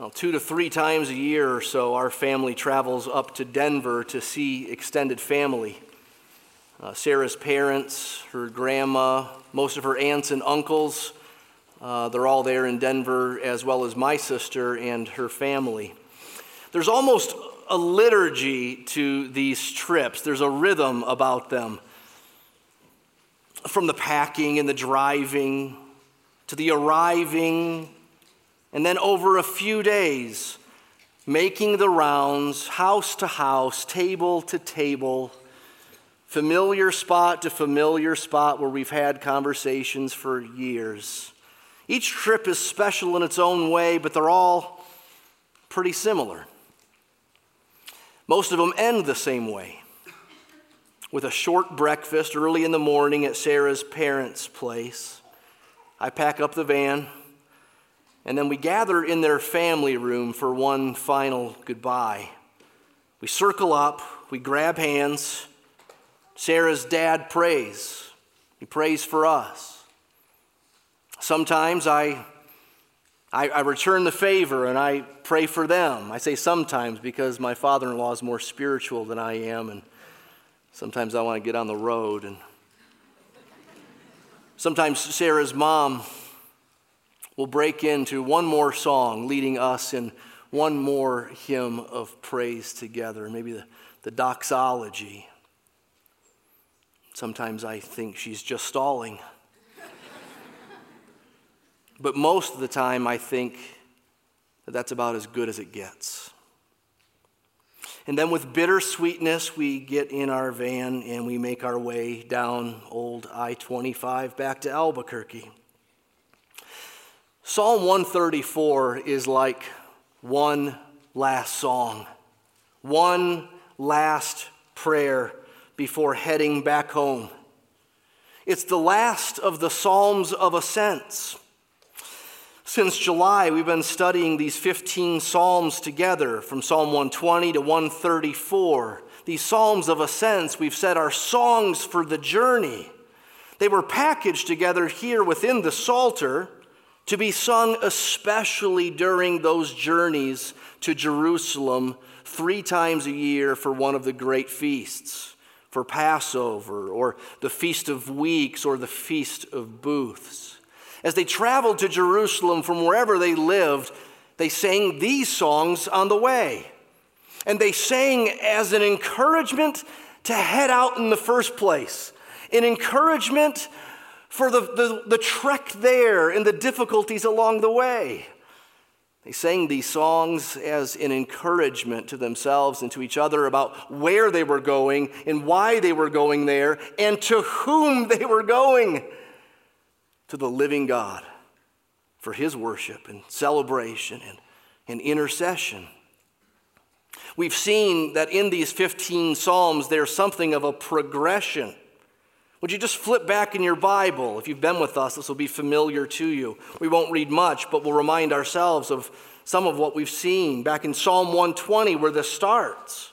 Well, two to three times a year or so, our family travels up to Denver to see extended family. Uh, Sarah's parents, her grandma, most of her aunts and uncles, uh, they're all there in Denver, as well as my sister and her family. There's almost a liturgy to these trips, there's a rhythm about them. From the packing and the driving to the arriving and then over a few days, making the rounds, house to house, table to table, familiar spot to familiar spot where we've had conversations for years. Each trip is special in its own way, but they're all pretty similar. Most of them end the same way with a short breakfast early in the morning at Sarah's parents' place. I pack up the van and then we gather in their family room for one final goodbye. We circle up, we grab hands. Sarah's dad prays. He prays for us. Sometimes I, I, I return the favor and I pray for them. I say sometimes because my father in law is more spiritual than I am, and sometimes I want to get on the road. And sometimes Sarah's mom we'll break into one more song leading us in one more hymn of praise together, maybe the, the doxology. Sometimes I think she's just stalling. but most of the time, I think that that's about as good as it gets. And then with bittersweetness, we get in our van and we make our way down old I 25 back to Albuquerque. Psalm 134 is like one last song, one last prayer before heading back home. It's the last of the Psalms of Ascents. Since July, we've been studying these 15 Psalms together from Psalm 120 to 134. These Psalms of Ascents, we've said, are songs for the journey. They were packaged together here within the Psalter to be sung especially during those journeys to Jerusalem three times a year for one of the great feasts, for Passover, or the Feast of Weeks, or the Feast of Booths. As they traveled to Jerusalem from wherever they lived, they sang these songs on the way. And they sang as an encouragement to head out in the first place, an encouragement for the, the, the trek there and the difficulties along the way. They sang these songs as an encouragement to themselves and to each other about where they were going and why they were going there and to whom they were going to the living God for his worship and celebration and, and intercession. We've seen that in these 15 Psalms, there's something of a progression would you just flip back in your Bible? If you've been with us, this will be familiar to you. We won't read much, but we'll remind ourselves of some of what we've seen back in Psalm 120, where this starts.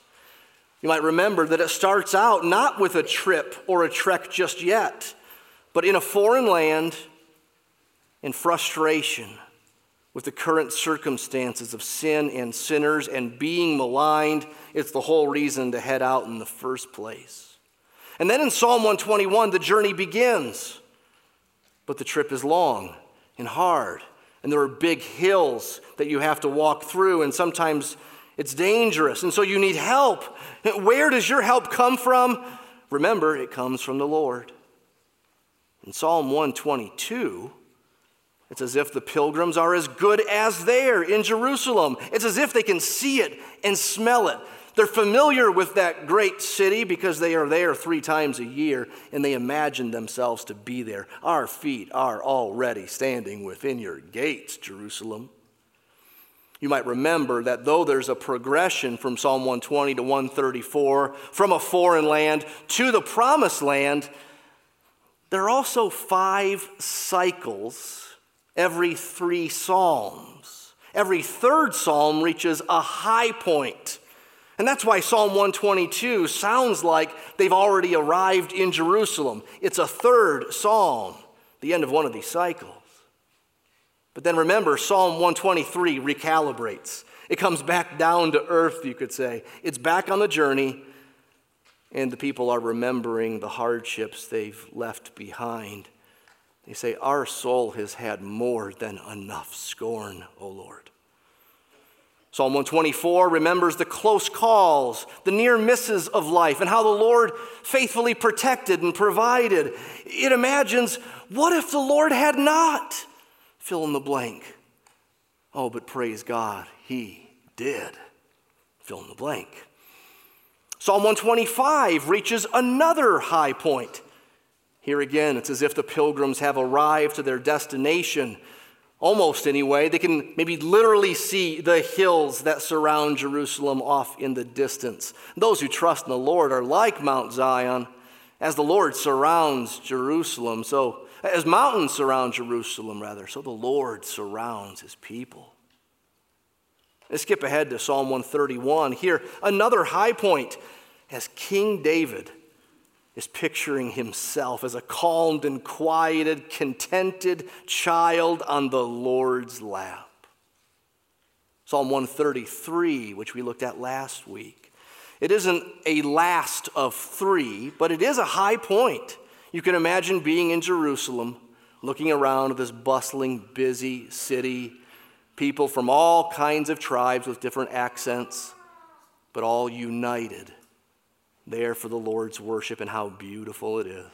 You might remember that it starts out not with a trip or a trek just yet, but in a foreign land in frustration with the current circumstances of sin and sinners and being maligned. It's the whole reason to head out in the first place. And then in Psalm 121, the journey begins. But the trip is long and hard, and there are big hills that you have to walk through, and sometimes it's dangerous, and so you need help. Where does your help come from? Remember, it comes from the Lord. In Psalm 122, it's as if the pilgrims are as good as there in Jerusalem. It's as if they can see it and smell it. They're familiar with that great city because they are there three times a year and they imagine themselves to be there. Our feet are already standing within your gates, Jerusalem. You might remember that though there's a progression from Psalm 120 to 134, from a foreign land to the promised land, there are also five cycles every three Psalms. Every third Psalm reaches a high point and that's why Psalm 122 sounds like they've already arrived in Jerusalem. It's a third psalm, the end of one of these cycles. But then remember, Psalm 123 recalibrates. It comes back down to earth, you could say. It's back on the journey, and the people are remembering the hardships they've left behind. They say, Our soul has had more than enough scorn, O Lord. Psalm 124 remembers the close calls, the near misses of life, and how the Lord faithfully protected and provided. It imagines, what if the Lord had not? Fill in the blank. Oh, but praise God, He did. Fill in the blank. Psalm 125 reaches another high point. Here again, it's as if the pilgrims have arrived to their destination, almost anyway. They can maybe literally see the hills that surround Jerusalem off in the distance. Those who trust in the Lord are like Mount Zion, as the Lord surrounds Jerusalem. So, as mountains surround Jerusalem, rather, so the Lord surrounds his people. Let's skip ahead to Psalm 131. Here, another high point as King David is picturing himself as a calmed and quieted, contented child on the Lord's lap. Psalm 133, which we looked at last week. It isn't a last of three, but it is a high point. You can imagine being in Jerusalem, looking around this bustling, busy city, people from all kinds of tribes with different accents, but all united there for the Lord's worship and how beautiful it is.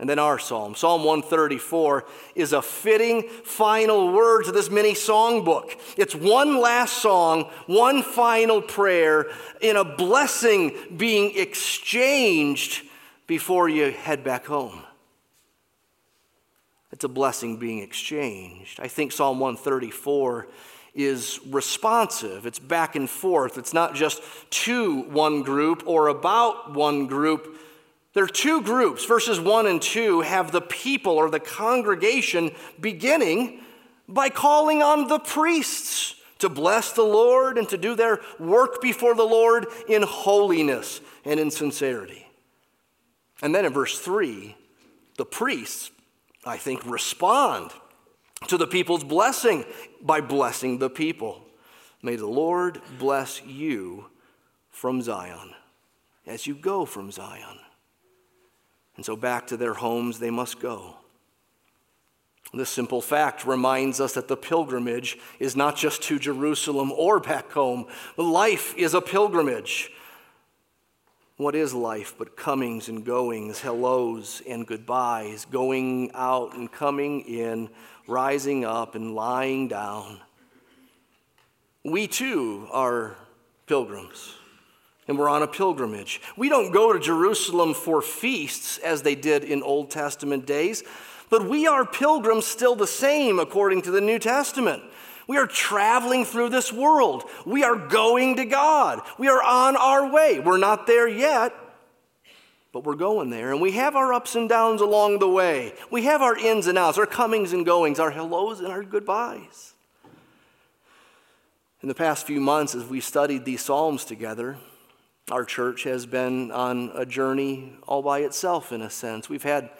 And then our psalm, Psalm 134, is a fitting final word to this mini songbook. It's one last song, one final prayer, in a blessing being exchanged before you head back home. It's a blessing being exchanged. I think Psalm 134 is responsive, it's back and forth. It's not just to one group or about one group. There are two groups. Verses 1 and 2 have the people or the congregation beginning by calling on the priests to bless the Lord and to do their work before the Lord in holiness and in sincerity. And then in verse 3, the priests, I think, respond to the people's blessing by blessing the people. May the Lord bless you from Zion as you go from Zion. And so back to their homes they must go. This simple fact reminds us that the pilgrimage is not just to Jerusalem or back home. Life is a pilgrimage. What is life but comings and goings, hellos and goodbyes, going out and coming in, rising up and lying down. We too are pilgrims, and we're on a pilgrimage. We don't go to Jerusalem for feasts as they did in Old Testament days, but we are pilgrims still the same according to the New Testament. We are traveling through this world. We are going to God. We are on our way. We're not there yet, but we're going there. And we have our ups and downs along the way. We have our ins and outs, our comings and goings, our hellos and our goodbyes. In the past few months, as we studied these Psalms together, our church has been on a journey all by itself, in a sense. We've had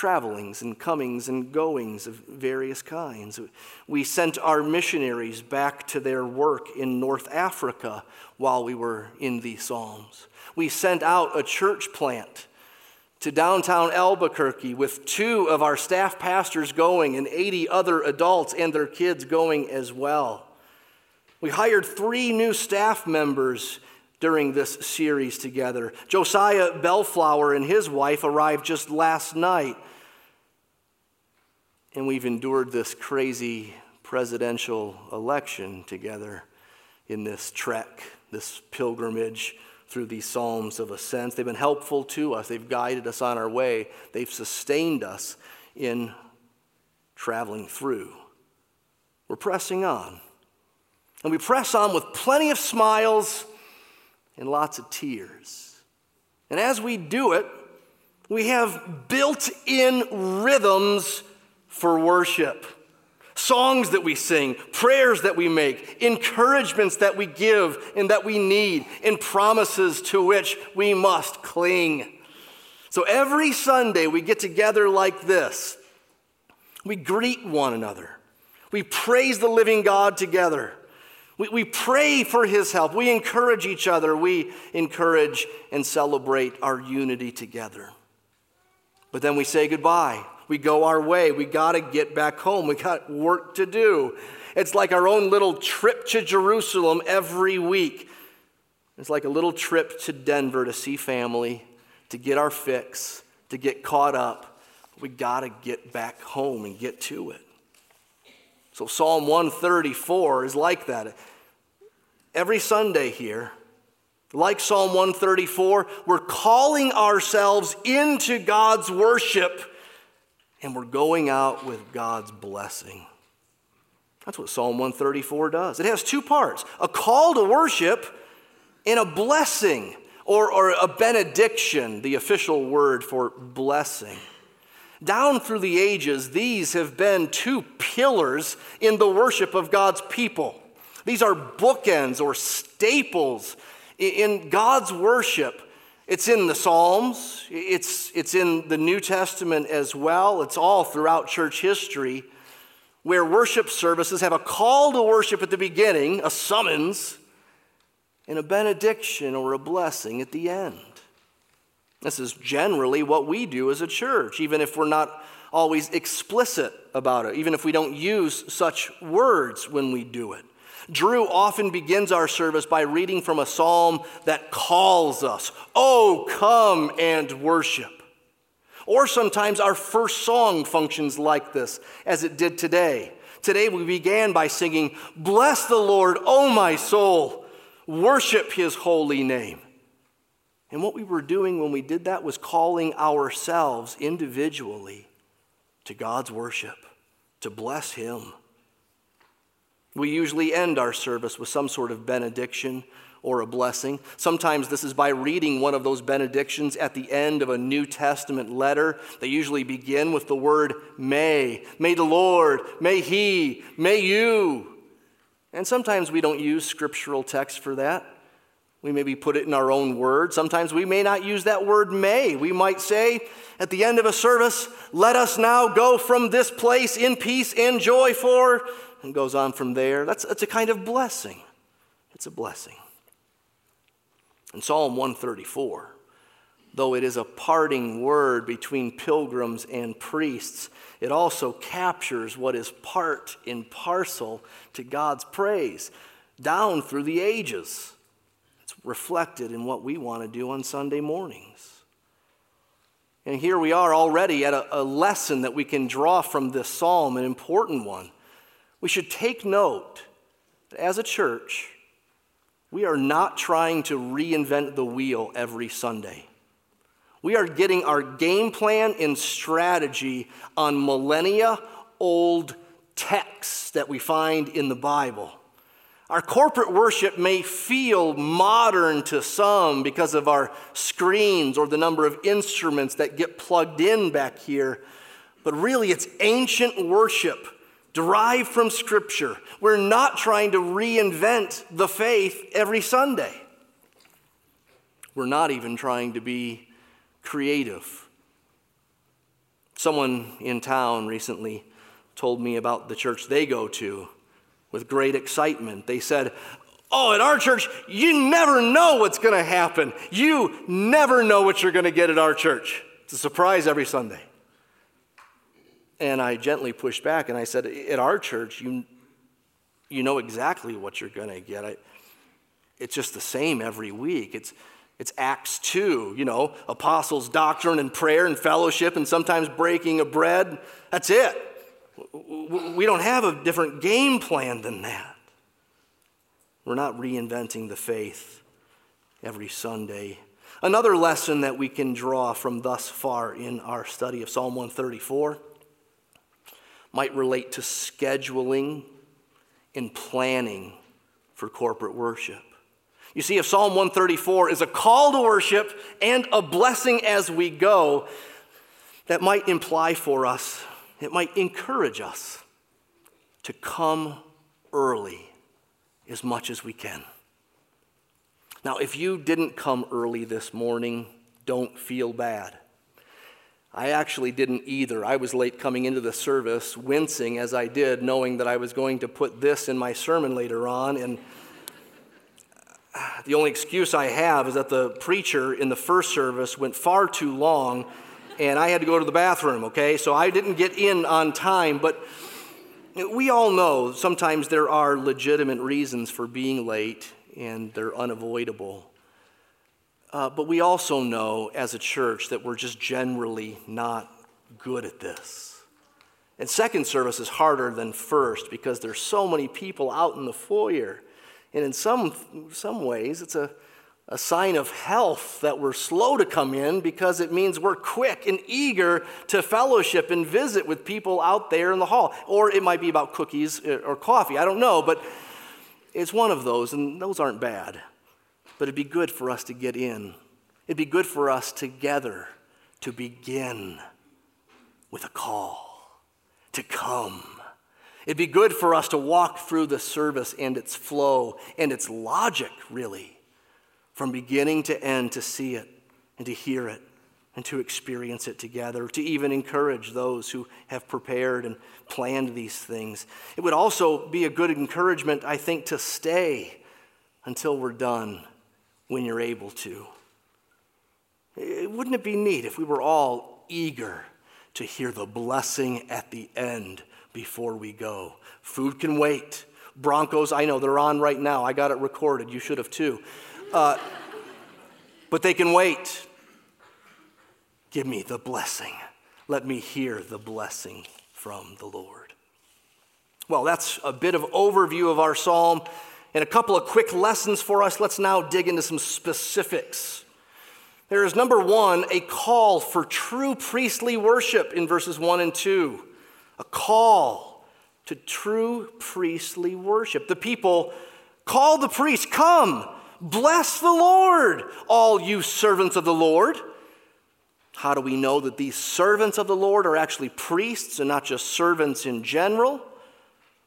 travelings and comings and goings of various kinds. We sent our missionaries back to their work in North Africa while we were in these Psalms we sent out a church plant to downtown Albuquerque with two of our staff pastors going and 80 other adults and their kids going as well. We hired three new staff members during this series together. Josiah Bellflower and his wife arrived just last night. And we've endured this crazy presidential election together in this trek, this pilgrimage through these Psalms of ascent. They've been helpful to us, they've guided us on our way, they've sustained us in traveling through. We're pressing on. And we press on with plenty of smiles and lots of tears. And as we do it, we have built in rhythms for worship songs that we sing, prayers that we make, encouragements that we give and that we need, and promises to which we must cling. So every Sunday we get together like this. We greet one another. We praise the living God together. We, we pray for his help. We encourage each other. We encourage and celebrate our unity together. But then we say goodbye. We go our way. We got to get back home. We got work to do. It's like our own little trip to Jerusalem every week. It's like a little trip to Denver to see family, to get our fix, to get caught up. We got to get back home and get to it. So Psalm 134 is like that. Every Sunday here, like Psalm 134, we're calling ourselves into God's worship and we're going out with God's blessing. That's what Psalm 134 does. It has two parts a call to worship and a blessing or, or a benediction, the official word for blessing. Down through the ages, these have been two pillars in the worship of God's people. These are bookends or staples in God's worship. It's in the Psalms, it's, it's in the New Testament as well, it's all throughout church history where worship services have a call to worship at the beginning, a summons, and a benediction or a blessing at the end. This is generally what we do as a church, even if we're not always explicit about it, even if we don't use such words when we do it. Drew often begins our service by reading from a psalm that calls us, Oh, come and worship. Or sometimes our first song functions like this, as it did today. Today we began by singing, Bless the Lord, O my soul, worship his holy name. And what we were doing when we did that was calling ourselves individually to God's worship, to bless Him. We usually end our service with some sort of benediction or a blessing. Sometimes this is by reading one of those benedictions at the end of a New Testament letter. They usually begin with the word may. May the Lord, may He, may you. And sometimes we don't use scriptural text for that. We maybe put it in our own words. Sometimes we may not use that word may. We might say at the end of a service, let us now go from this place in peace and joy for, and goes on from there. That's, that's a kind of blessing. It's a blessing. In Psalm 134, though it is a parting word between pilgrims and priests, it also captures what is part and parcel to God's praise down through the ages It's reflected in what we want to do on Sunday mornings. And here we are already at a, a, lesson that we can draw from this psalm, an important one. We should take note that as a church, we are not trying to reinvent the wheel every Sunday. We are getting our game plan and strategy on millennia old texts that we find in the Bible. Our corporate worship may feel modern to some because of our screens or the number of instruments that get plugged in back here, but really it's ancient worship derived from Scripture. We're not trying to reinvent the faith every Sunday. We're not even trying to be creative. Someone in town recently told me about the church they go to with great excitement. They said, Oh, at our church, you never know what's going to happen. You never know what you're going to get at our church. It's a surprise every Sunday. And I gently pushed back and I said, At our church, you, you know exactly what you're going to get. I, it's just the same every week. It's, it's Acts 2, you know, apostles' doctrine and prayer and fellowship and sometimes breaking of bread. That's it. We don't have a different game plan than that. We're not reinventing the faith every Sunday. Another lesson that we can draw from thus far in our study of Psalm 134 might relate to scheduling and planning for corporate worship. You see, if Psalm 134 is a call to worship and a blessing as we go, that might imply for us it might encourage us to come early as much as we can. Now, if you didn't come early this morning, don't feel bad. I actually didn't either. I was late coming into the service, wincing as I did, knowing that I was going to put this in my sermon later on. And uh, the only excuse I have is that the preacher in the first service went far too long and I had to go to the bathroom, okay? So I didn't get in on time, but we all know sometimes there are legitimate reasons for being late and they're unavoidable. Uh, but we also know as a church that we're just generally not good at this. And second service is harder than first because there's so many people out in the foyer. And in some, some ways, it's a, a sign of health that we're slow to come in because it means we're quick and eager to fellowship and visit with people out there in the hall. Or it might be about cookies uh, or coffee. I don't know, but it's one of those, and those aren't bad but it'd be good for us to get in. It'd be good for us together to begin with a call, to come. It'd be good for us to walk through the service and its flow and its logic, really, from beginning to end, to see it and to hear it and to experience it together, to even encourage those who have prepared and planned these things. It would also be a good encouragement, I think, to stay until we're done when you're able to. Wouldn't it be neat if we were all eager to hear the blessing at the end before we go? Food can wait. Broncos, I know they're on right now. I got it recorded. You should have too. Uh, but they can wait. Give me the blessing. Let me hear the blessing from the Lord. Well, that's a bit of overview of our psalm and a couple of quick lessons for us. Let's now dig into some specifics. There is number one, a call for true priestly worship in verses one and two. A call to true priestly worship. The people call the priest, Come, bless the Lord, all you servants of the Lord. How do we know that these servants of the Lord are actually priests and not just servants in general?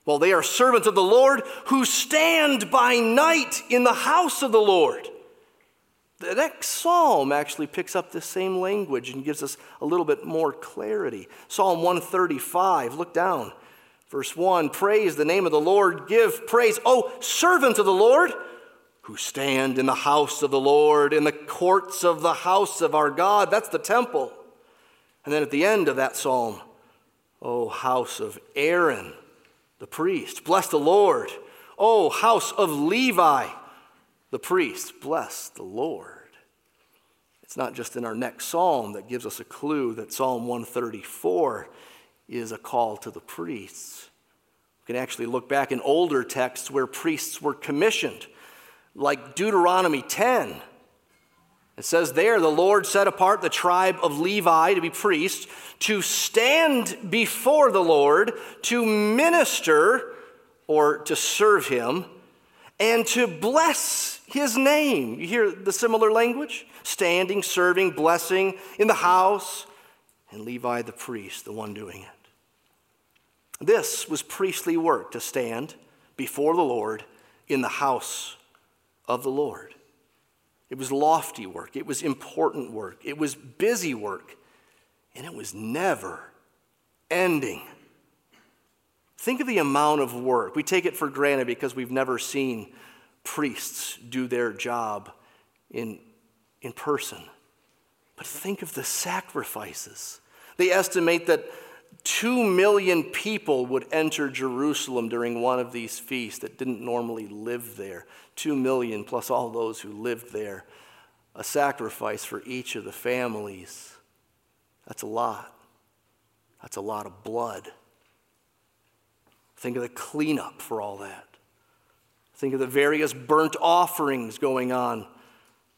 Well, they are servants of the Lord who stand by night in the house of the Lord. The next psalm actually picks up the same language and gives us a little bit more clarity. Psalm 135, look down. Verse 1 Praise the name of the Lord, give praise, O servants of the Lord, who stand in the house of the Lord, in the courts of the house of our God. That's the temple. And then at the end of that psalm, O house of Aaron the priest. Bless the Lord. Oh, house of Levi, the priest. Bless the Lord. It's not just in our next psalm that gives us a clue that Psalm 134 is a call to the priests. We can actually look back in older texts where priests were commissioned, like Deuteronomy 10 it says there, the Lord set apart the tribe of Levi to be priests, to stand before the Lord, to minister or to serve him, and to bless his name. You hear the similar language? Standing, serving, blessing in the house, and Levi the priest, the one doing it. This was priestly work to stand before the Lord in the house of the Lord. It was lofty work, it was important work, it was busy work, and it was never ending. Think of the amount of work. We take it for granted because we've never seen priests do their job in, in person. But think of the sacrifices. They estimate that two million people would enter Jerusalem during one of these feasts that didn't normally live there. Two million plus all those who lived there. A sacrifice for each of the families. That's a lot. That's a lot of blood. Think of the cleanup for all that. Think of the various burnt offerings going on.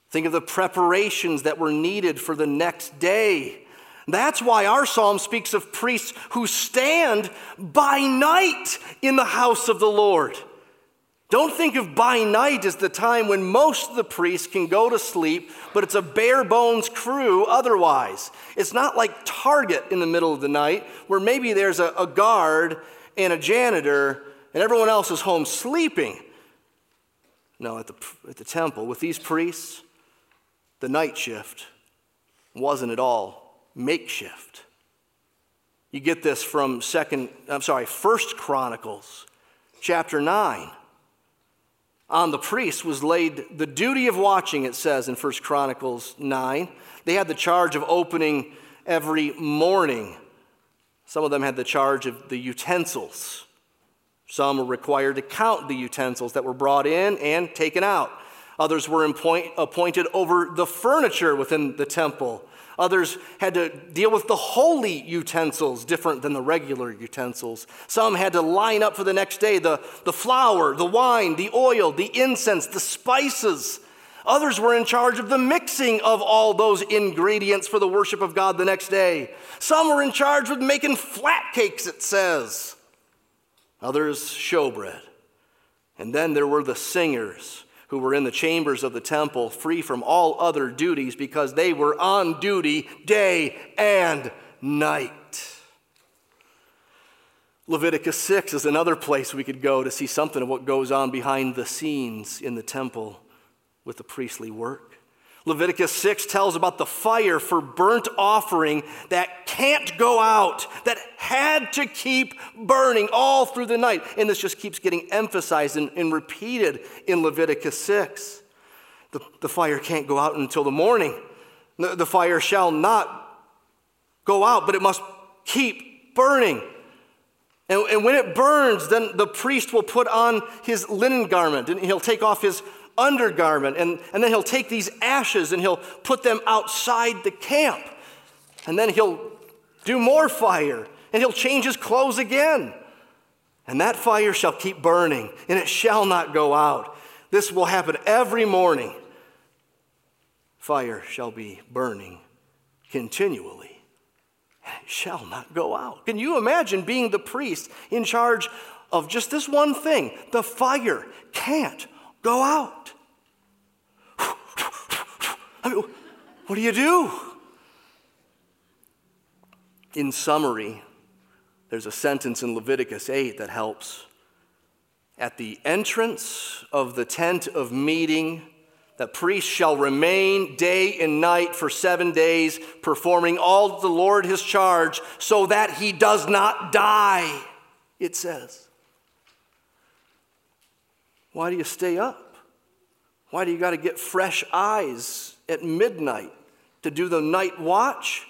Think of the preparations that were needed for the next day. That's why our psalm speaks of priests who stand by night in the house of the Lord. Don't think of by night as the time when most of the priests can go to sleep, but it's a bare bones crew otherwise. It's not like Target in the middle of the night where maybe there's a, a guard and a janitor and everyone else is home sleeping. No, at the, at the temple, with these priests, the night shift wasn't at all makeshift. You get this from second, I'm sorry, First Chronicles, chapter 9. On the priest was laid the duty of watching, it says in First Chronicles 9. They had the charge of opening every morning. Some of them had the charge of the utensils. Some were required to count the utensils that were brought in and taken out. Others were appointed over the furniture within the temple. Others had to deal with the holy utensils, different than the regular utensils. Some had to line up for the next day the, the flour, the wine, the oil, the incense, the spices. Others were in charge of the mixing of all those ingredients for the worship of God the next day. Some were in charge with making flat cakes, it says. Others, showbread. And then there were the singers who were in the chambers of the temple, free from all other duties, because they were on duty day and night. Leviticus 6 is another place we could go to see something of what goes on behind the scenes in the temple with the priestly work. Leviticus 6 tells about the fire for burnt offering that can't go out, that had to keep burning all through the night. And this just keeps getting emphasized and, and repeated in Leviticus 6. The, the fire can't go out until the morning. The, the fire shall not go out, but it must keep burning. And, and when it burns, then the priest will put on his linen garment and he'll take off his undergarment. And, and then he'll take these ashes and he'll put them outside the camp. And then he'll do more fire and he'll change his clothes again. And that fire shall keep burning and it shall not go out. This will happen every morning. Fire shall be burning continually and it shall not go out. Can you imagine being the priest in charge of just this one thing? The fire can't go out. I mean, what do you do? In summary, there's a sentence in Leviticus 8 that helps. At the entrance of the tent of meeting, the priest shall remain day and night for seven days, performing all the Lord his charge, so that he does not die, it says. Why do you stay up? Why do you got to get fresh eyes at midnight to do the night watch?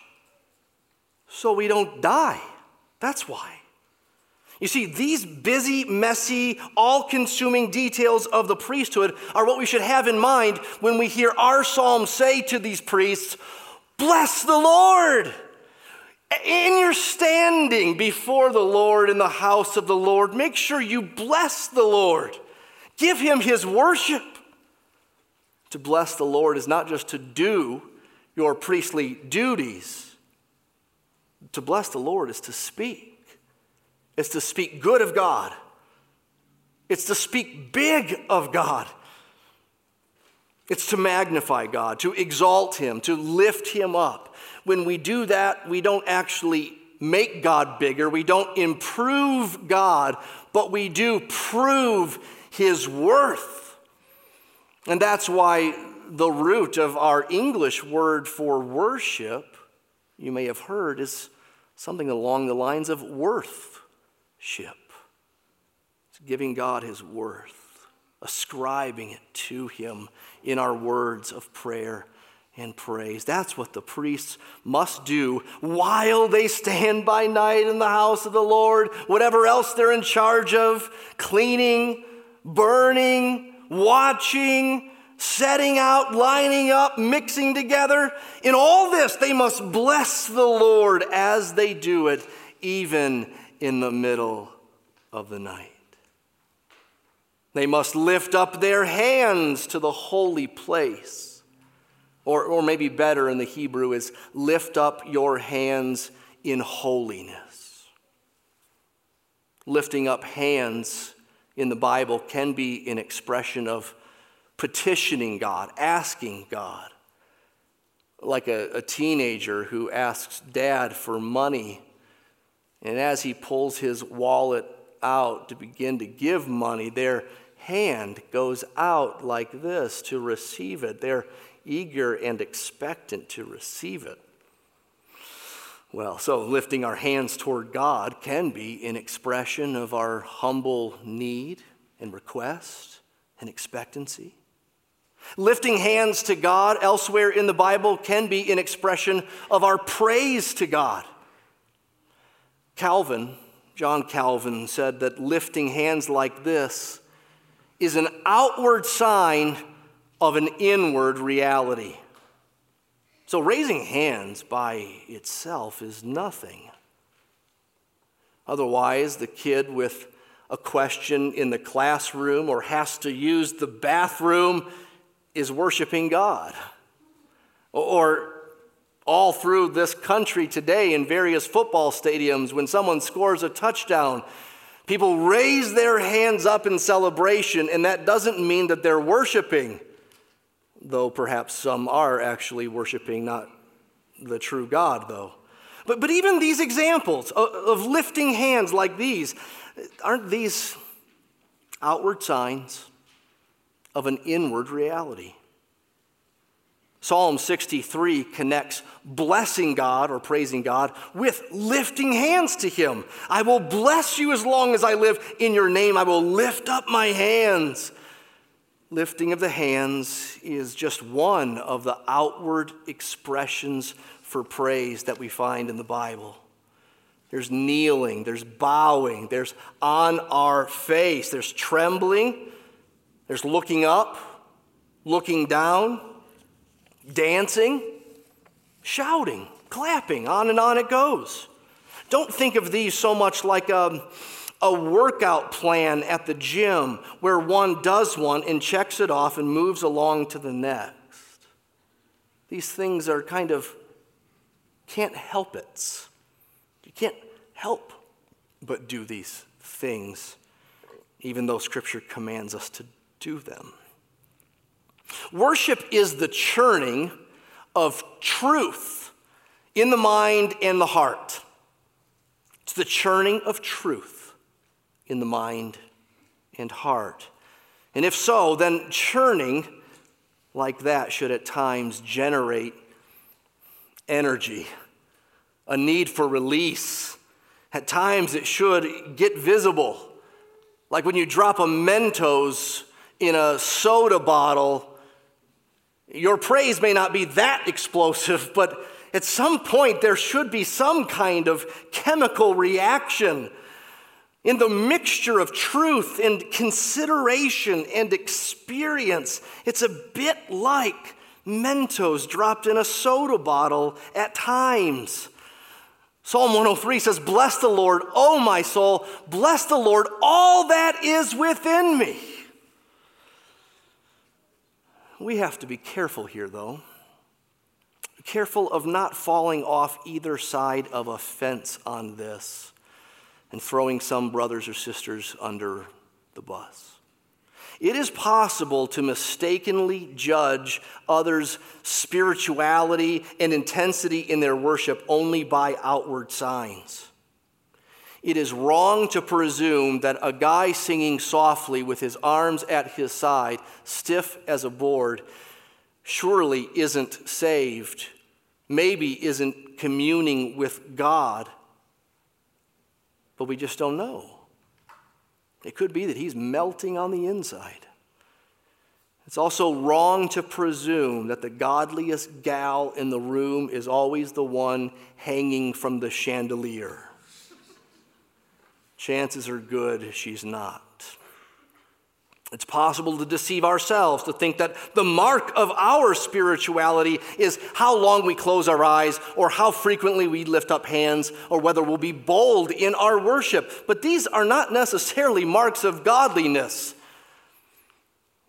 So we don't die. That's why. You see, these busy, messy, all consuming details of the priesthood are what we should have in mind when we hear our psalm say to these priests, Bless the Lord! In your standing before the Lord in the house of the Lord, make sure you bless the Lord. Give him his worship. To bless the Lord is not just to do your priestly duties, to bless the Lord is to speak. It's to speak good of God. It's to speak big of God. It's to magnify God, to exalt Him, to lift Him up. When we do that, we don't actually make God bigger, we don't improve God, but we do prove his worth. And that's why the root of our English word for worship, you may have heard, is something along the lines of worthship. It's giving God his worth, ascribing it to him in our words of prayer and praise. That's what the priests must do while they stand by night in the house of the Lord, whatever else they're in charge of, cleaning, burning, watching, setting out, lining up, mixing together. In all this, they must bless the Lord as they do it, even in the middle of the night. They must lift up their hands to the holy place. Or, or maybe better in the Hebrew is lift up your hands in holiness. Lifting up hands in the Bible can be an expression of petitioning God, asking God. Like a, a, teenager who asks dad for money, and as he pulls his wallet out to begin to give money, their hand goes out like this to receive it. They're eager and expectant to receive it. Well, so lifting our hands toward God can be an expression of our humble need and request and expectancy. Lifting hands to God elsewhere in the Bible can be an expression of our praise to God. Calvin, John Calvin, said that lifting hands like this is an outward sign of an inward reality. So, raising hands by itself is nothing. Otherwise, the kid with a question in the classroom or has to use the bathroom is worshiping God. Or all through this country today in various football stadiums, when someone scores a touchdown, people raise their hands up in celebration, and that doesn't mean that they're worshiping though perhaps some are actually worshiping not the true God, though. But, but even these examples of, of lifting hands like these, aren't these outward signs of an inward reality? Psalm 63 connects blessing God or praising God with lifting hands to Him. I will bless you as long as I live. In your name, I will lift up my hands lifting of the hands is just one of the outward expressions for praise that we find in the Bible. There's kneeling, there's bowing, there's on our face, there's trembling, there's looking up, looking down, dancing, shouting, clapping, on and on it goes. Don't think of these so much like a um, a workout plan at the gym where one does one and checks it off and moves along to the next. These things are kind of can't help it. You can't help but do these things, even though Scripture commands us to do them. Worship is the churning of truth in the mind and the heart. It's the churning of truth in the mind and heart? And if so, then churning like that should at times generate energy, a need for release. At times it should get visible. Like when you drop a Mentos in a soda bottle, your praise may not be that explosive, but at some point there should be some kind of chemical reaction in the mixture of truth and consideration and experience. It's a bit like Mentos dropped in a soda bottle at times. Psalm 103 says, Bless the Lord, O my soul, bless the Lord, all that is within me. We have to be careful here, though. Careful of not falling off either side of a fence on this and throwing some brothers or sisters under the bus. It is possible to mistakenly judge others' spirituality and intensity in their worship only by outward signs. It is wrong to presume that a guy singing softly with his arms at his side, stiff as a board, surely isn't saved, maybe isn't communing with God but we just don't know. It could be that he's melting on the inside. It's also wrong to presume that the godliest gal in the room is always the one hanging from the chandelier. Chances are good she's not. It's possible to deceive ourselves, to think that the mark of our spirituality is how long we close our eyes, or how frequently we lift up hands, or whether we'll be bold in our worship. But these are not necessarily marks of godliness.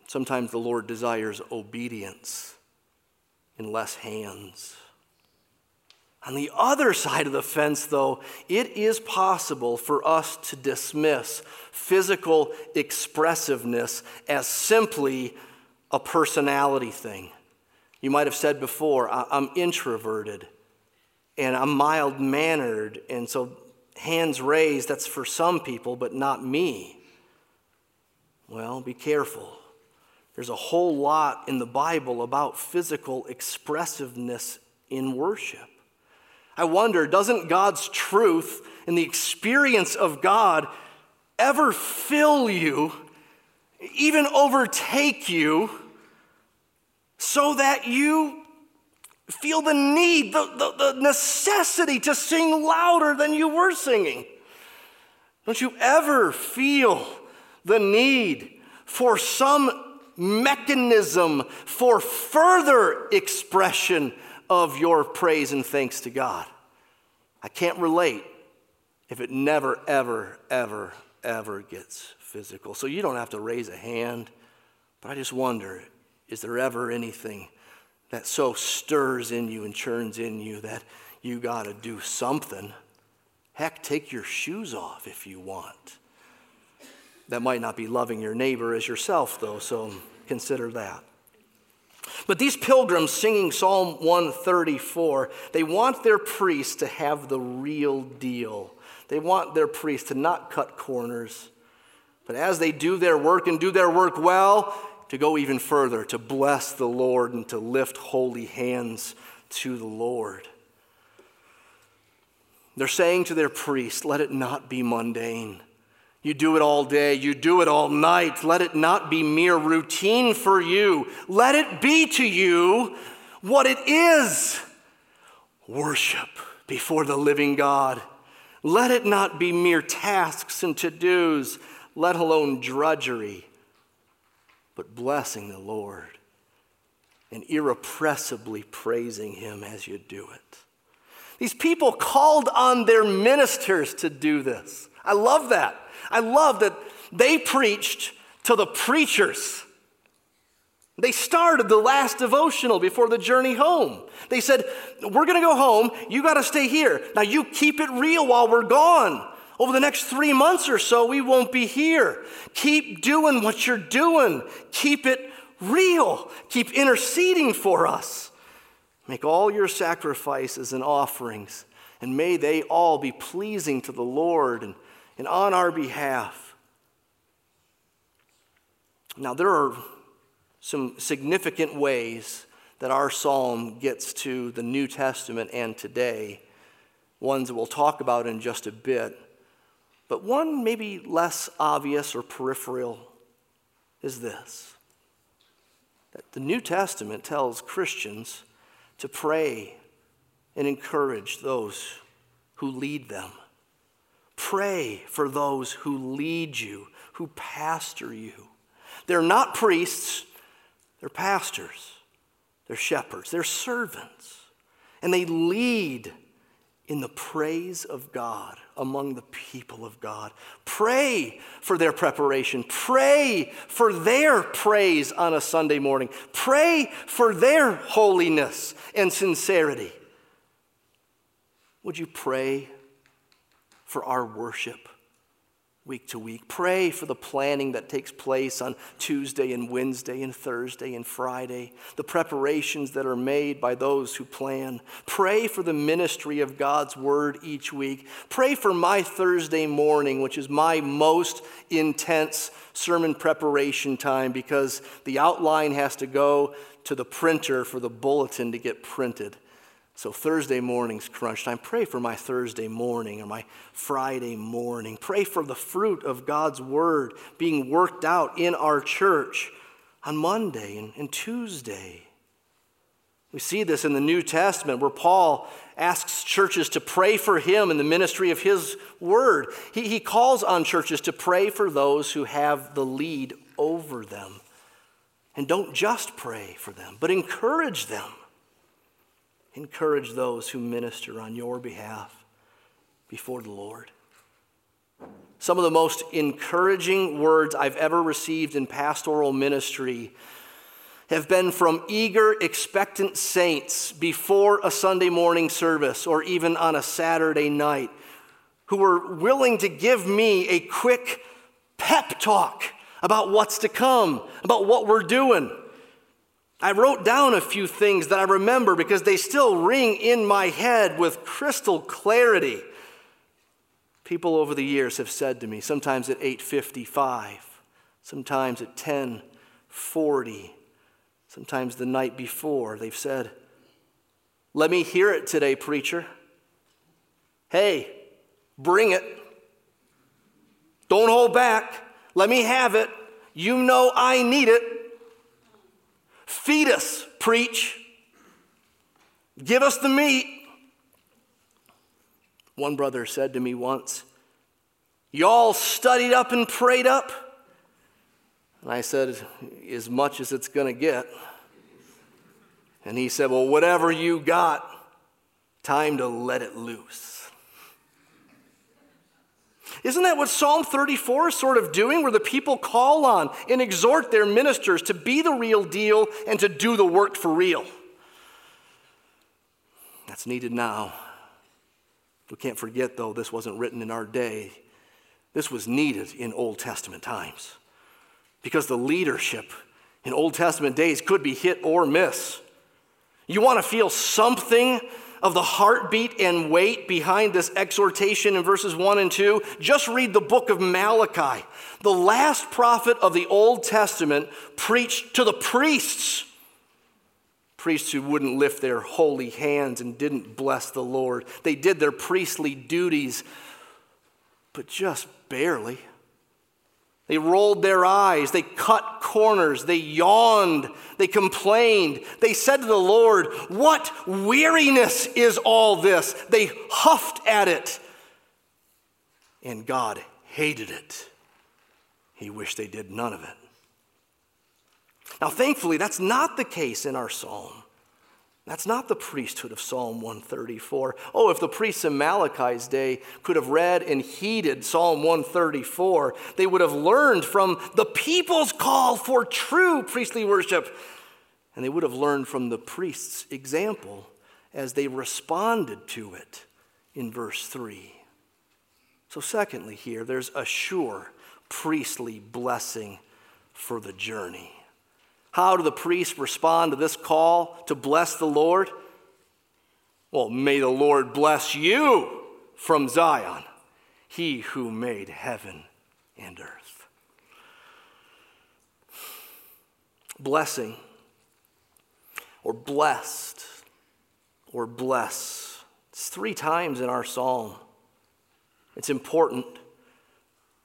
Sometimes the Lord desires obedience in less hands. On the other side of the fence, though, it is possible for us to dismiss physical expressiveness as simply a personality thing. You might have said before, I'm introverted and I'm mild mannered, and so hands raised, that's for some people, but not me. Well, be careful. There's a whole lot in the Bible about physical expressiveness in worship. I wonder, doesn't God's truth and the experience of God ever fill you, even overtake you, so that you feel the need, the, the, the, necessity to sing louder than you were singing? Don't you ever feel the need for some mechanism for further expression of your praise and thanks to God? I can't relate if it never, ever, ever, ever gets physical. So you don't have to raise a hand, but I just wonder is there ever anything that so stirs in you and churns in you that you got to do something? Heck, take your shoes off if you want. That might not be loving your neighbor as yourself, though, so consider that. But these pilgrims singing Psalm 134, they want their priest to have the real deal. They want their priest to not cut corners, but as they do their work and do their work well, to go even further, to bless the Lord and to lift holy hands to the Lord. They're saying to their priest, let it not be mundane. You do it all day, you do it all night. Let it not be mere routine for you. Let it be to you what it is worship before the living God. Let it not be mere tasks and to dos, let alone drudgery, but blessing the Lord and irrepressibly praising Him as you do it. These people called on their ministers to do this. I love that. I love that they preached to the preachers. They started the last devotional before the journey home. They said, We're going to go home. You got to stay here. Now, you keep it real while we're gone. Over the next three months or so, we won't be here. Keep doing what you're doing. Keep it real. Keep interceding for us. Make all your sacrifices and offerings, and may they all be pleasing to the Lord and, and on our behalf. Now, there are some significant ways that our psalm gets to the New Testament and today, ones that we'll talk about in just a bit. But one maybe less obvious or peripheral is this that the New Testament tells Christians to pray and encourage those who lead them. Pray for those who lead you, who pastor you. They're not priests, they're pastors, they're shepherds, they're servants, and they lead in the praise of God among the people of God. Pray for their preparation. Pray for their praise on a Sunday morning. Pray for their holiness and sincerity. Would you pray for our worship? week to week. Pray for the planning that takes place on Tuesday and Wednesday and Thursday and Friday, the preparations that are made by those who plan. Pray for the ministry of God's word each week. Pray for my Thursday morning, which is my most intense sermon preparation time because the outline has to go to the printer for the bulletin to get printed. So, Thursday morning's crunch time. Pray for my Thursday morning or my Friday morning. Pray for the fruit of God's word being worked out in our church on Monday and, and Tuesday. We see this in the New Testament where Paul asks churches to pray for him in the ministry of his word. He, he calls on churches to pray for those who have the lead over them. And don't just pray for them, but encourage them encourage those who minister on your behalf before the Lord. Some of the most encouraging words I've ever received in pastoral ministry have been from eager, expectant saints before a Sunday morning service or even on a Saturday night who were willing to give me a quick pep talk about what's to come, about what we're doing. I wrote down a few things that I remember because they still ring in my head with crystal clarity. People over the years have said to me, sometimes at 8:55, sometimes at 10:40, sometimes the night before, they've said, "Let me hear it today, preacher. Hey, bring it. Don't hold back. Let me have it. You know I need it. Feed us, preach. Give us the meat. One brother said to me once, Y'all studied up and prayed up? And I said, As much as it's going to get. And he said, Well, whatever you got, time to let it loose. Isn't that what Psalm 34 is sort of doing, where the people call on and exhort their ministers to be the real deal and to do the work for real? That's needed now. We can't forget, though, this wasn't written in our day. This was needed in Old Testament times because the leadership in Old Testament days could be hit or miss. You want to feel something of the heartbeat and weight behind this exhortation in verses 1 and 2, just read the book of Malachi. The last prophet of the Old Testament preached to the priests. Priests who wouldn't lift their holy hands and didn't bless the Lord. They did their priestly duties, but just barely. They rolled their eyes, they cut corners, they yawned, they complained. They said to the Lord, What weariness is all this? They huffed at it, and God hated it. He wished they did none of it. Now, thankfully, that's not the case in our psalm. That's not the priesthood of Psalm 134. Oh, if the priests in Malachi's day could have read and heeded Psalm 134, they would have learned from the people's call for true priestly worship. And they would have learned from the priest's example as they responded to it in verse 3. So, secondly, here, there's a sure priestly blessing for the journey. How do the priests respond to this call to bless the Lord? Well, may the Lord bless you from Zion, he who made heaven and earth. Blessing, or blessed, or bless. It's three times in our psalm. It's important.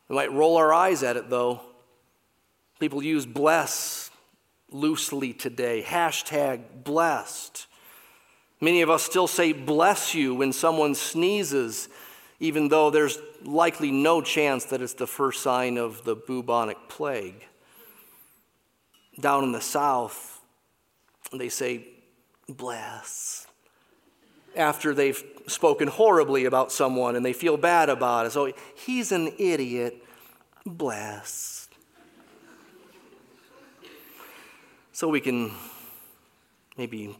We might roll our eyes at it, though. People use bless loosely today. Hashtag blessed. Many of us still say bless you when someone sneezes, even though there's likely no chance that it's the first sign of the bubonic plague. Down in the South, they say bless after they've spoken horribly about someone and they feel bad about it. So he's an idiot. Bless. So we can maybe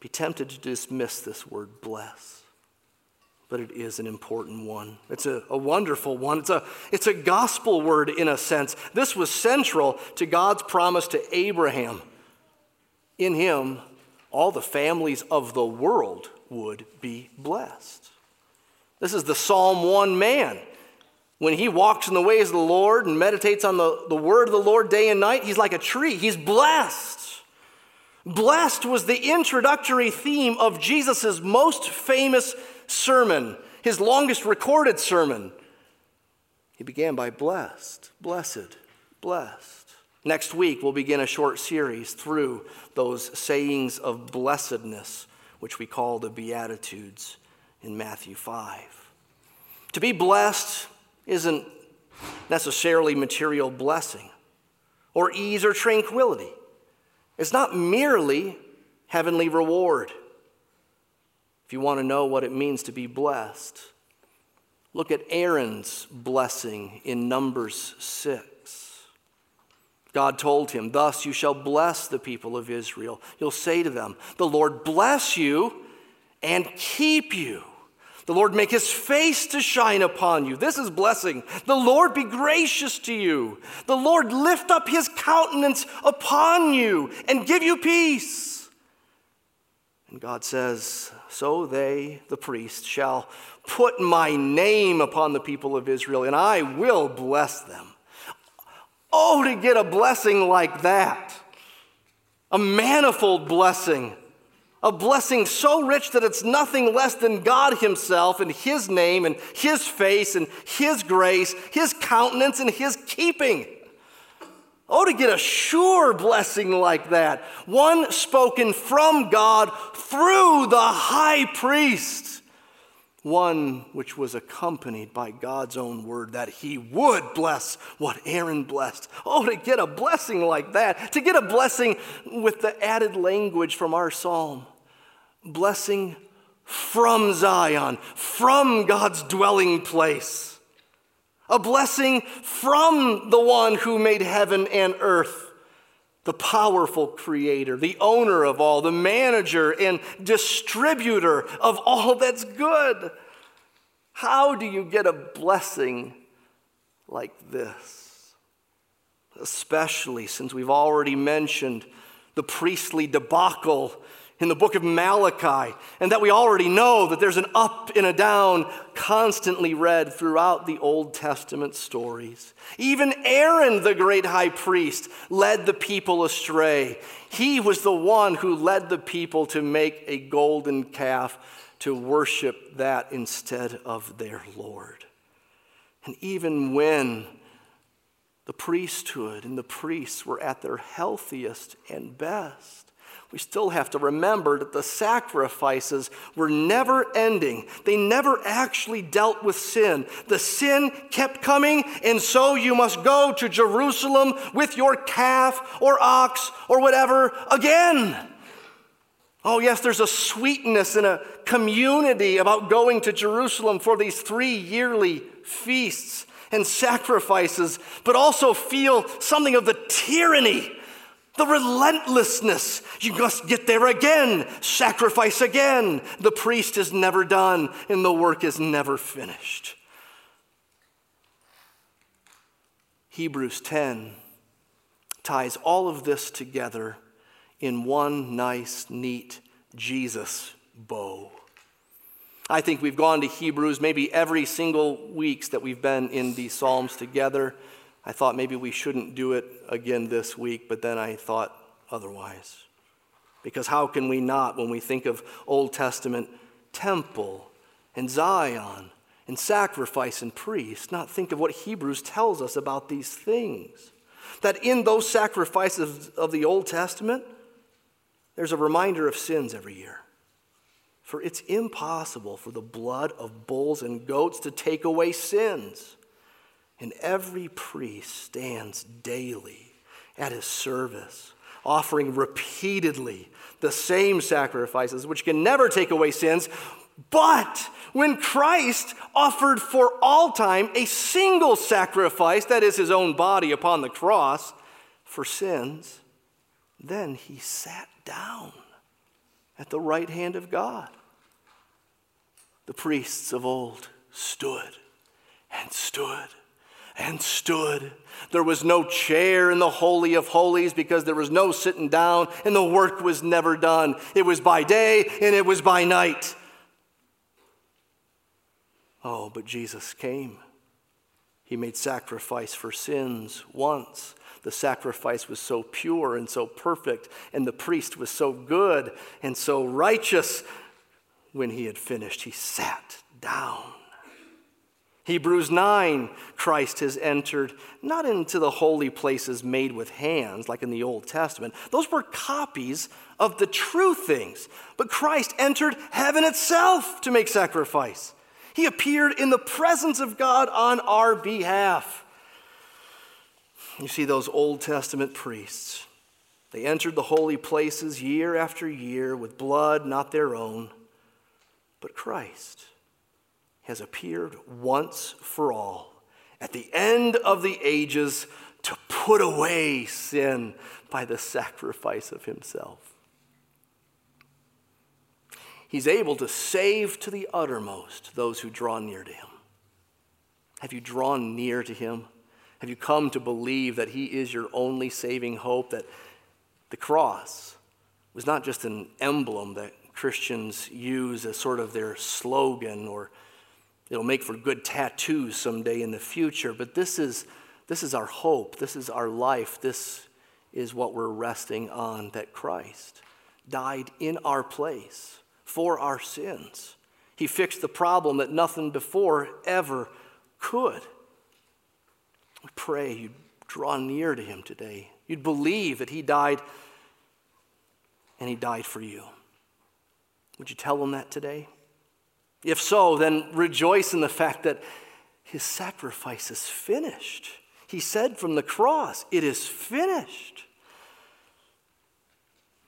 be tempted to dismiss this word bless, but it is an important one. It's a, a wonderful one. It's a, it's a gospel word in a sense. This was central to God's promise to Abraham. In him, all the families of the world would be blessed. This is the Psalm 1 man. When he walks in the ways of the Lord and meditates on the, the word of the Lord day and night, he's like a tree. He's blessed. Blessed was the introductory theme of Jesus' most famous sermon, his longest recorded sermon. He began by blessed, blessed, blessed. Next week, we'll begin a short series through those sayings of blessedness, which we call the Beatitudes in Matthew 5. To be blessed isn't necessarily material blessing or ease or tranquility. It's not merely heavenly reward. If you want to know what it means to be blessed, look at Aaron's blessing in Numbers 6. God told him, Thus you shall bless the people of Israel. You'll say to them, The Lord bless you and keep you. The Lord make his face to shine upon you. This is blessing. The Lord be gracious to you. The Lord lift up his countenance upon you and give you peace. And God says, So they, the priests, shall put my name upon the people of Israel, and I will bless them. Oh, to get a blessing like that, a manifold blessing A blessing so rich that it's nothing less than God Himself and His name and His face and His grace, His countenance and His keeping. Oh, to get a sure blessing like that, one spoken from God through the high priest, one which was accompanied by God's own word that he would bless what Aaron blessed. Oh, to get a blessing like that, to get a blessing with the added language from our psalm blessing from Zion, from God's dwelling place a blessing from the one who made heaven and earth, the powerful creator, the owner of all, the manager and distributor of all that's good. How do you get a blessing like this? Especially since we've already mentioned the priestly debacle in the book of Malachi, and that we already know that there's an up and a down constantly read throughout the Old Testament stories. Even Aaron, the great high priest, led the people astray. He was the one who led the people to make a golden calf to worship that instead of their Lord. And even when the priesthood and the priests were at their healthiest and best, we still have to remember that the sacrifices were never ending. They never actually dealt with sin. The sin kept coming, and so you must go to Jerusalem with your calf or ox or whatever again. Oh, yes, there's a sweetness and a community about going to Jerusalem for these three yearly feasts and sacrifices, but also feel something of the tyranny the relentlessness. You must get there again, sacrifice again. The priest is never done and the work is never finished. Hebrews 10 ties all of this together in one nice, neat Jesus bow. I think we've gone to Hebrews maybe every single weeks that we've been in these Psalms together. I thought maybe we shouldn't do it again this week, but then I thought otherwise. Because how can we not, when we think of Old Testament temple and Zion and sacrifice and priest, not think of what Hebrews tells us about these things? That in those sacrifices of the Old Testament, there's a reminder of sins every year. For it's impossible for the blood of bulls and goats to take away sins. And every priest stands daily at his service, offering repeatedly the same sacrifices, which can never take away sins. But when Christ offered for all time a single sacrifice, that is his own body upon the cross, for sins, then he sat down at the right hand of God. The priests of old stood and stood and stood. There was no chair in the Holy of Holies because there was no sitting down and the work was never done. It was by day and it was by night. Oh, but Jesus came. He made sacrifice for sins once. The sacrifice was so pure and so perfect, and the priest was so good and so righteous. When he had finished, he sat down. Hebrews 9, Christ has entered not into the holy places made with hands, like in the Old Testament. Those were copies of the true things. But Christ entered heaven itself to make sacrifice. He appeared in the presence of God on our behalf. You see, those Old Testament priests, they entered the holy places year after year with blood not their own, but Christ has appeared once for all at the end of the ages to put away sin by the sacrifice of himself. He's able to save to the uttermost those who draw near to him. Have you drawn near to him? Have you come to believe that he is your only saving hope? That the cross was not just an emblem that Christians use as sort of their slogan or It'll make for good tattoos someday in the future, but this is, this is our hope. This is our life. This is what we're resting on that Christ died in our place for our sins. He fixed the problem that nothing before ever could. We pray you'd draw near to him today. You'd believe that he died and he died for you. Would you tell him that today? If so, then rejoice in the fact that his sacrifice is finished. He said from the cross, It is finished.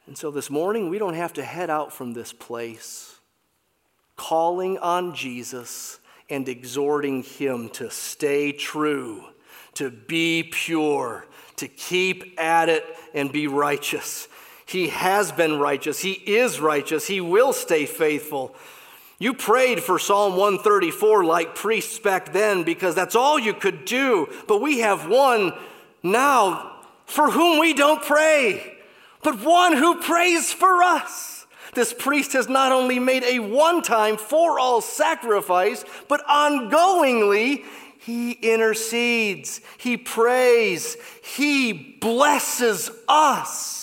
And so this morning, we don't have to head out from this place calling on Jesus and exhorting him to stay true, to be pure, to keep at it and be righteous. He has been righteous, he is righteous, he will stay faithful. You prayed for Psalm 134 like priests back then because that's all you could do. But we have one now for whom we don't pray, but one who prays for us. This priest has not only made a one time for all sacrifice, but ongoingly he intercedes, he prays, he blesses us.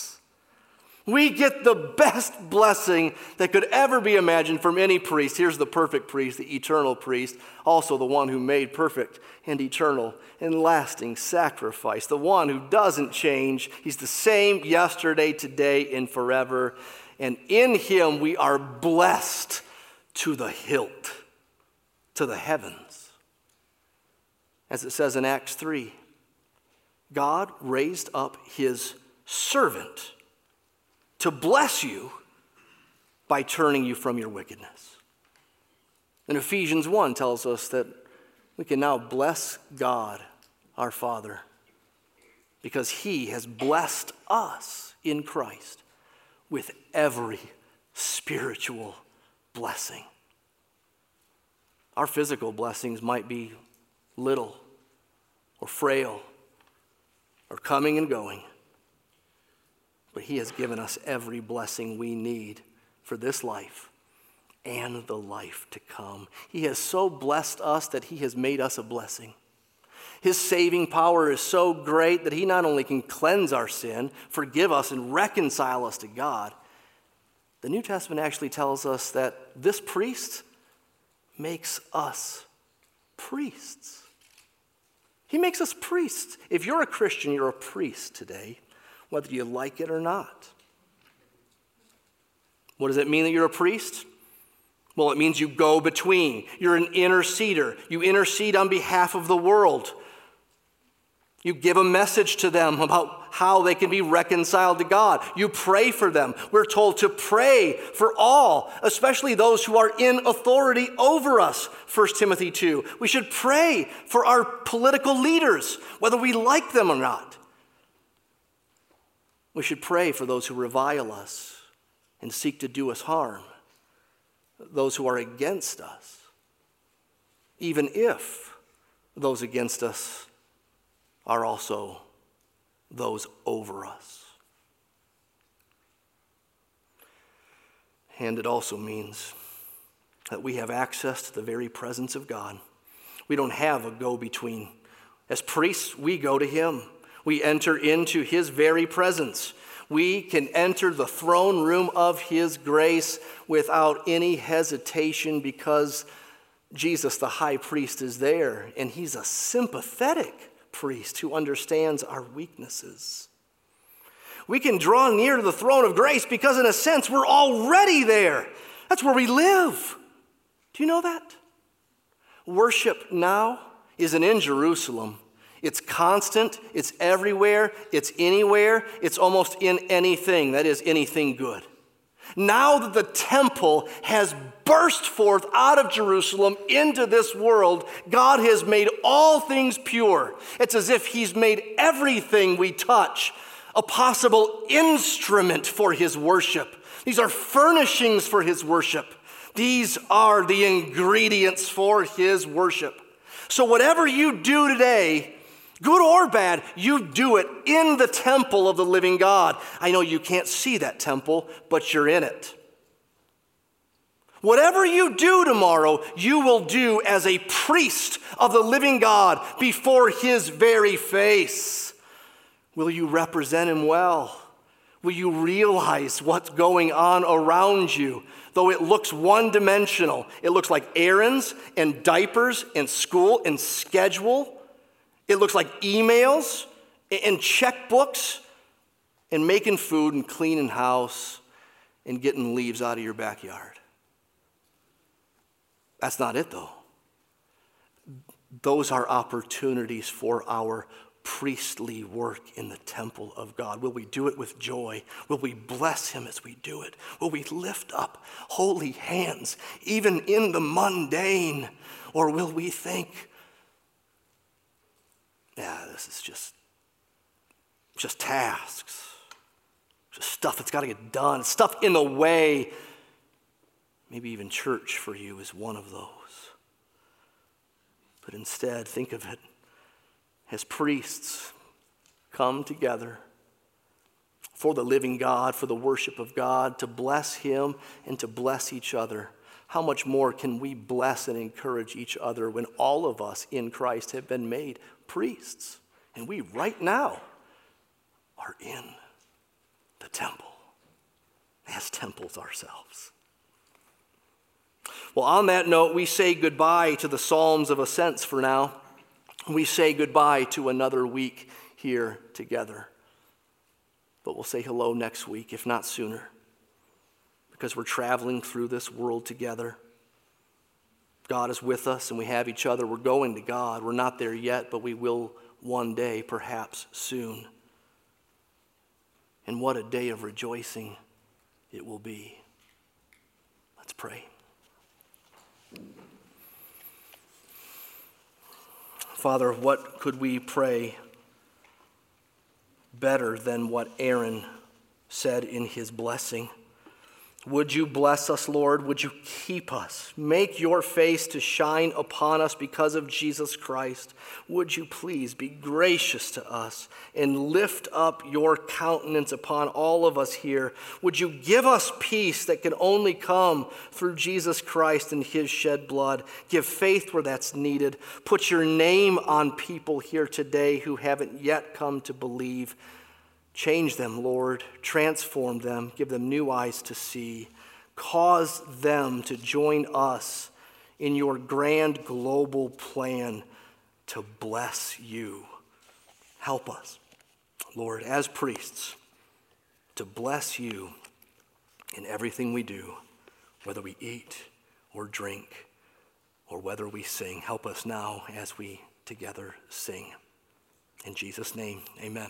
We get the best blessing that could ever be imagined from any priest. Here's the perfect priest, the eternal priest, also the one who made perfect and eternal and lasting sacrifice, the one who doesn't change. He's the same yesterday, today, and forever. And in him we are blessed to the hilt, to the heavens. As it says in Acts 3, God raised up his servant to bless you by turning you from your wickedness. And Ephesians 1 tells us that we can now bless God, our Father, because He has blessed us in Christ with every spiritual blessing. Our physical blessings might be little or frail or coming and going. But He has given us every blessing we need for this life and the life to come. He has so blessed us that He has made us a blessing. His saving power is so great that He not only can cleanse our sin, forgive us, and reconcile us to God, the New Testament actually tells us that this priest makes us priests. He makes us priests. If you're a Christian, you're a priest today whether you like it or not. What does it mean that you're a priest? Well, it means you go between. You're an interceder. You intercede on behalf of the world. You give a message to them about how they can be reconciled to God. You pray for them. We're told to pray for all, especially those who are in authority over us, 1 Timothy 2. We should pray for our political leaders, whether we like them or not. We should pray for those who revile us and seek to do us harm, those who are against us, even if those against us are also those over us. And it also means that we have access to the very presence of God. We don't have a go between. As priests, we go to Him we enter into his very presence. We can enter the throne room of his grace without any hesitation because Jesus, the high priest, is there, and he's a sympathetic priest who understands our weaknesses. We can draw near to the throne of grace because, in a sense, we're already there. That's where we live. Do you know that? Worship now isn't in Jerusalem, it's constant, it's everywhere, it's anywhere, it's almost in anything, that is, anything good. Now that the temple has burst forth out of Jerusalem into this world, God has made all things pure. It's as if He's made everything we touch a possible instrument for His worship. These are furnishings for His worship. These are the ingredients for His worship. So, whatever you do today, Good or bad, you do it in the temple of the living God. I know you can't see that temple, but you're in it. Whatever you do tomorrow, you will do as a priest of the living God before his very face. Will you represent him well? Will you realize what's going on around you? Though it looks one dimensional, it looks like errands and diapers and school and schedule. It looks like emails and checkbooks and making food and cleaning house and getting leaves out of your backyard. That's not it, though. Those are opportunities for our priestly work in the temple of God? Will we do it with joy? Will we bless Him as we do it? Will we lift up holy hands even in the mundane? Or will we think, yeah, this is just, just tasks, just stuff that's got to get done, stuff in the way? Maybe even church for you is one of those. But instead, think of it as priests come together for the living God, for the worship of God, to bless Him and to bless each other. How much more can we bless and encourage each other when all of us in Christ have been made priests? And we, right now, are in the temple as temples ourselves. Well, on that note, we say goodbye to the Psalms of Ascents for now we say goodbye to another week here together. But we'll say hello next week, if not sooner, because we're traveling through this world together. God is with us and we have each other. We're going to God. We're not there yet, but we will one day, perhaps soon. And what a day of rejoicing it will be. Let's pray. Father, what could we pray better than what Aaron said in his blessing? Would you bless us, Lord? Would you keep us? Make your face to shine upon us because of Jesus Christ. Would you please be gracious to us and lift up your countenance upon all of us here? Would you give us peace that can only come through Jesus Christ and his shed blood? Give faith where that's needed. Put your name on people here today who haven't yet come to believe. Change them, Lord. Transform them. Give them new eyes to see. Cause them to join us in your grand global plan to bless you. Help us, Lord, as priests, to bless you in everything we do, whether we eat or drink or whether we sing. Help us now as we together sing. In Jesus' name, amen.